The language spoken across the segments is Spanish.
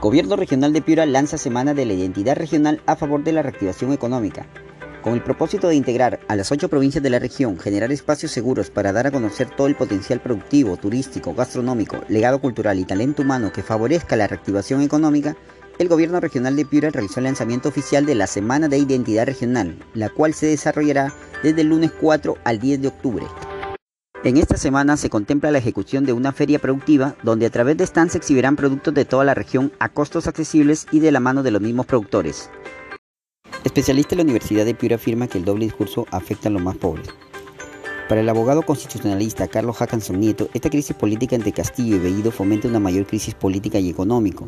Gobierno Regional de Piura lanza Semana de la Identidad Regional a favor de la reactivación económica. Con el propósito de integrar a las ocho provincias de la región, generar espacios seguros para dar a conocer todo el potencial productivo, turístico, gastronómico, legado cultural y talento humano que favorezca la reactivación económica, el Gobierno Regional de Piura realizó el lanzamiento oficial de la Semana de Identidad Regional, la cual se desarrollará desde el lunes 4 al 10 de octubre. En esta semana se contempla la ejecución de una feria productiva donde a través de stands se exhibirán productos de toda la región a costos accesibles y de la mano de los mismos productores. Especialista en la Universidad de Piura afirma que el doble discurso afecta a los más pobres. Para el abogado constitucionalista Carlos Hackanson Nieto, esta crisis política entre Castillo y Bellido fomenta una mayor crisis política y económica.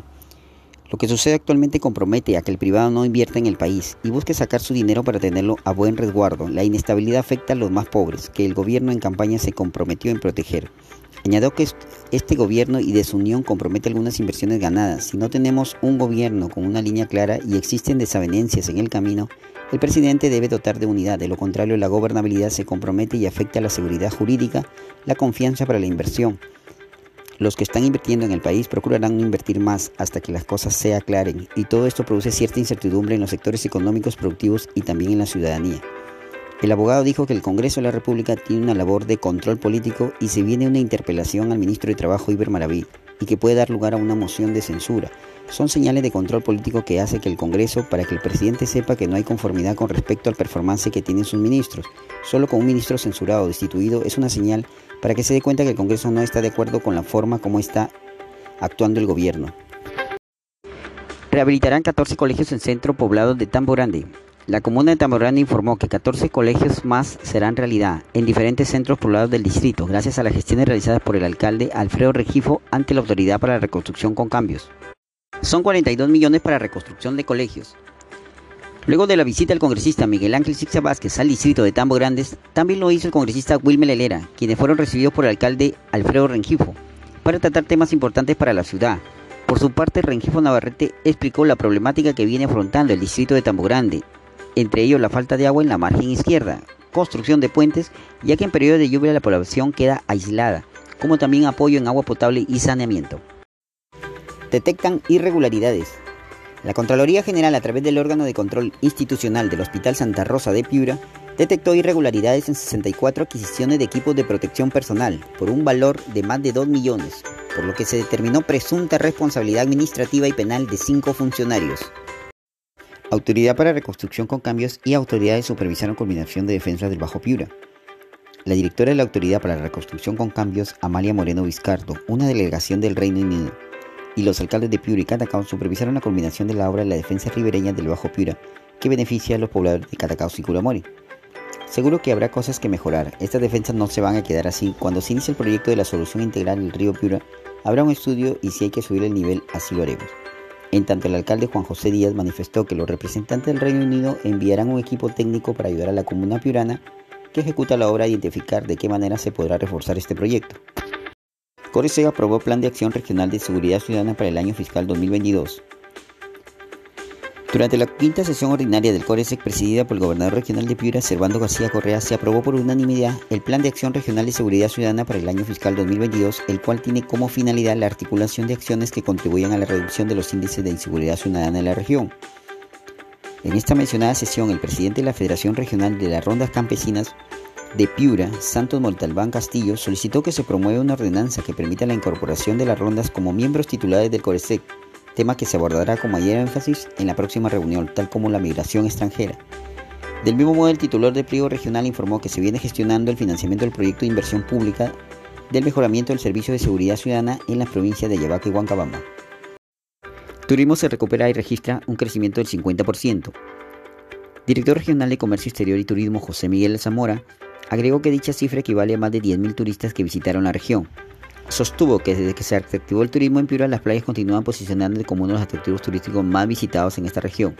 Lo que sucede actualmente compromete a que el privado no invierta en el país y busque sacar su dinero para tenerlo a buen resguardo. La inestabilidad afecta a los más pobres, que el gobierno en campaña se comprometió en proteger. Añadió que este gobierno y desunión compromete algunas inversiones ganadas. Si no tenemos un gobierno con una línea clara y existen desavenencias en el camino, el presidente debe dotar de unidad, de lo contrario la gobernabilidad se compromete y afecta a la seguridad jurídica, la confianza para la inversión. Los que están invirtiendo en el país procurarán invertir más hasta que las cosas se aclaren y todo esto produce cierta incertidumbre en los sectores económicos productivos y también en la ciudadanía. El abogado dijo que el Congreso de la República tiene una labor de control político y se viene una interpelación al ministro de Trabajo Iber Maraví y que puede dar lugar a una moción de censura. Son señales de control político que hace que el Congreso, para que el presidente sepa que no hay conformidad con respecto al performance que tienen sus ministros, solo con un ministro censurado o destituido es una señal para que se dé cuenta que el Congreso no está de acuerdo con la forma como está actuando el gobierno. Rehabilitarán 14 colegios en centro poblado de Tambo Grande. La comuna de Tambo Grande informó que 14 colegios más serán realidad en diferentes centros poblados del distrito, gracias a las gestiones realizadas por el alcalde Alfredo Regifo ante la Autoridad para la Reconstrucción con Cambios. Son 42 millones para reconstrucción de colegios, Luego de la visita del congresista Miguel Ángel Sixa Vázquez al distrito de Tambo Grandes, también lo hizo el congresista Wilmer Lelera, quienes fueron recibidos por el alcalde Alfredo Rengifo, para tratar temas importantes para la ciudad. Por su parte, Rengifo Navarrete explicó la problemática que viene afrontando el distrito de Tambo Grande, entre ellos la falta de agua en la margen izquierda, construcción de puentes, ya que en periodo de lluvia la población queda aislada, como también apoyo en agua potable y saneamiento. Detectan irregularidades. La Contraloría General, a través del órgano de control institucional del Hospital Santa Rosa de Piura, detectó irregularidades en 64 adquisiciones de equipos de protección personal por un valor de más de 2 millones, por lo que se determinó presunta responsabilidad administrativa y penal de cinco funcionarios. Autoridad para Reconstrucción con Cambios y autoridades supervisaron combinación de defensa del Bajo Piura. La directora de la Autoridad para Reconstrucción con Cambios, Amalia Moreno Vizcardo, una delegación del Reino Unido, y los alcaldes de Piura y Catacao supervisaron la culminación de la obra de la defensa ribereña del Bajo Piura que beneficia a los pobladores de Catacao y Curamori. Seguro que habrá cosas que mejorar. Estas defensas no se van a quedar así. Cuando se inicie el proyecto de la solución integral del río Piura, habrá un estudio y si hay que subir el nivel, así lo haremos. En tanto, el alcalde Juan José Díaz manifestó que los representantes del Reino Unido enviarán un equipo técnico para ayudar a la comuna piurana que ejecuta la obra a identificar de qué manera se podrá reforzar este proyecto. Coresega aprobó Plan de Acción Regional de Seguridad Ciudadana para el año fiscal 2022. Durante la quinta sesión ordinaria del CORESEC presidida por el gobernador regional de Piura, Servando García Correa, se aprobó por unanimidad el Plan de Acción Regional de Seguridad Ciudadana para el año fiscal 2022, el cual tiene como finalidad la articulación de acciones que contribuyan a la reducción de los índices de inseguridad ciudadana en la región. En esta mencionada sesión, el presidente de la Federación Regional de las Rondas Campesinas, de Piura, Santos Montalbán Castillo, solicitó que se promueva una ordenanza que permita la incorporación de las rondas como miembros titulares del CORESEC, tema que se abordará con mayor énfasis en la próxima reunión, tal como la migración extranjera. Del mismo modo, el titular del pliego regional informó que se viene gestionando el financiamiento del proyecto de inversión pública del mejoramiento del servicio de seguridad ciudadana en las provincias de Yabaca y Huancabamba. Turismo se recupera y registra un crecimiento del 50%. Director Regional de Comercio Exterior y Turismo José Miguel Zamora Agregó que dicha cifra equivale a más de 10.000 turistas que visitaron la región. Sostuvo que desde que se activó el turismo en Piura, las playas continúan posicionándose como uno de los atractivos turísticos más visitados en esta región.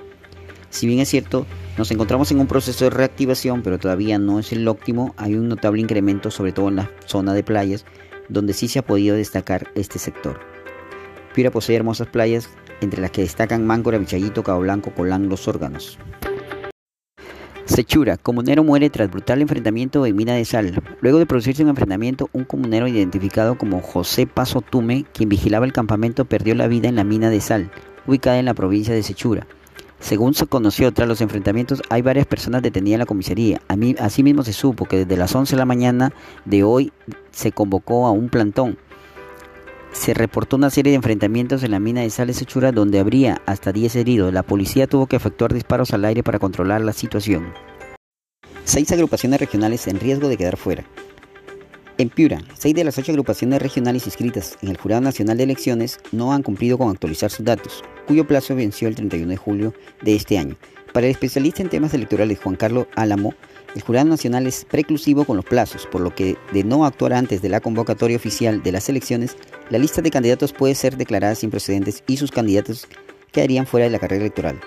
Si bien es cierto, nos encontramos en un proceso de reactivación, pero todavía no es el óptimo, hay un notable incremento, sobre todo en la zona de playas, donde sí se ha podido destacar este sector. Piura posee hermosas playas, entre las que destacan Máncora, Vichayito, Cabo Blanco, Colán, Los Órganos. Sechura, comunero muere tras brutal enfrentamiento en mina de sal. Luego de producirse un enfrentamiento, un comunero identificado como José Paso Tume, quien vigilaba el campamento, perdió la vida en la mina de sal, ubicada en la provincia de Sechura. Según se conoció, tras los enfrentamientos hay varias personas detenidas en la comisaría. Asimismo se supo que desde las 11 de la mañana de hoy se convocó a un plantón. Se reportó una serie de enfrentamientos en la mina de sal de Sechura donde habría hasta 10 heridos. La policía tuvo que efectuar disparos al aire para controlar la situación. Seis agrupaciones regionales en riesgo de quedar fuera. En Piura, seis de las ocho agrupaciones regionales inscritas en el Jurado Nacional de Elecciones no han cumplido con actualizar sus datos, cuyo plazo venció el 31 de julio de este año. Para el especialista en temas electorales Juan Carlos Álamo, el Jurado Nacional es preclusivo con los plazos, por lo que de no actuar antes de la convocatoria oficial de las elecciones, la lista de candidatos puede ser declarada sin precedentes y sus candidatos quedarían fuera de la carrera electoral.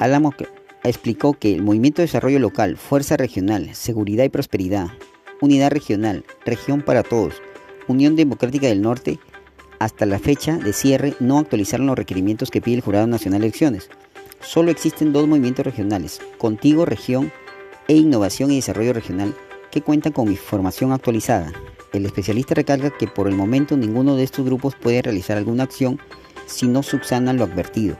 Álamo explicó que el Movimiento de Desarrollo Local, Fuerza Regional, Seguridad y Prosperidad, Unidad Regional, Región para Todos, Unión Democrática del Norte, hasta la fecha de cierre no actualizaron los requerimientos que pide el Jurado Nacional de Elecciones. Solo existen dos movimientos regionales, Contigo Región e Innovación y Desarrollo Regional, que cuentan con información actualizada. El especialista recalca que por el momento ninguno de estos grupos puede realizar alguna acción si no subsanan lo advertido.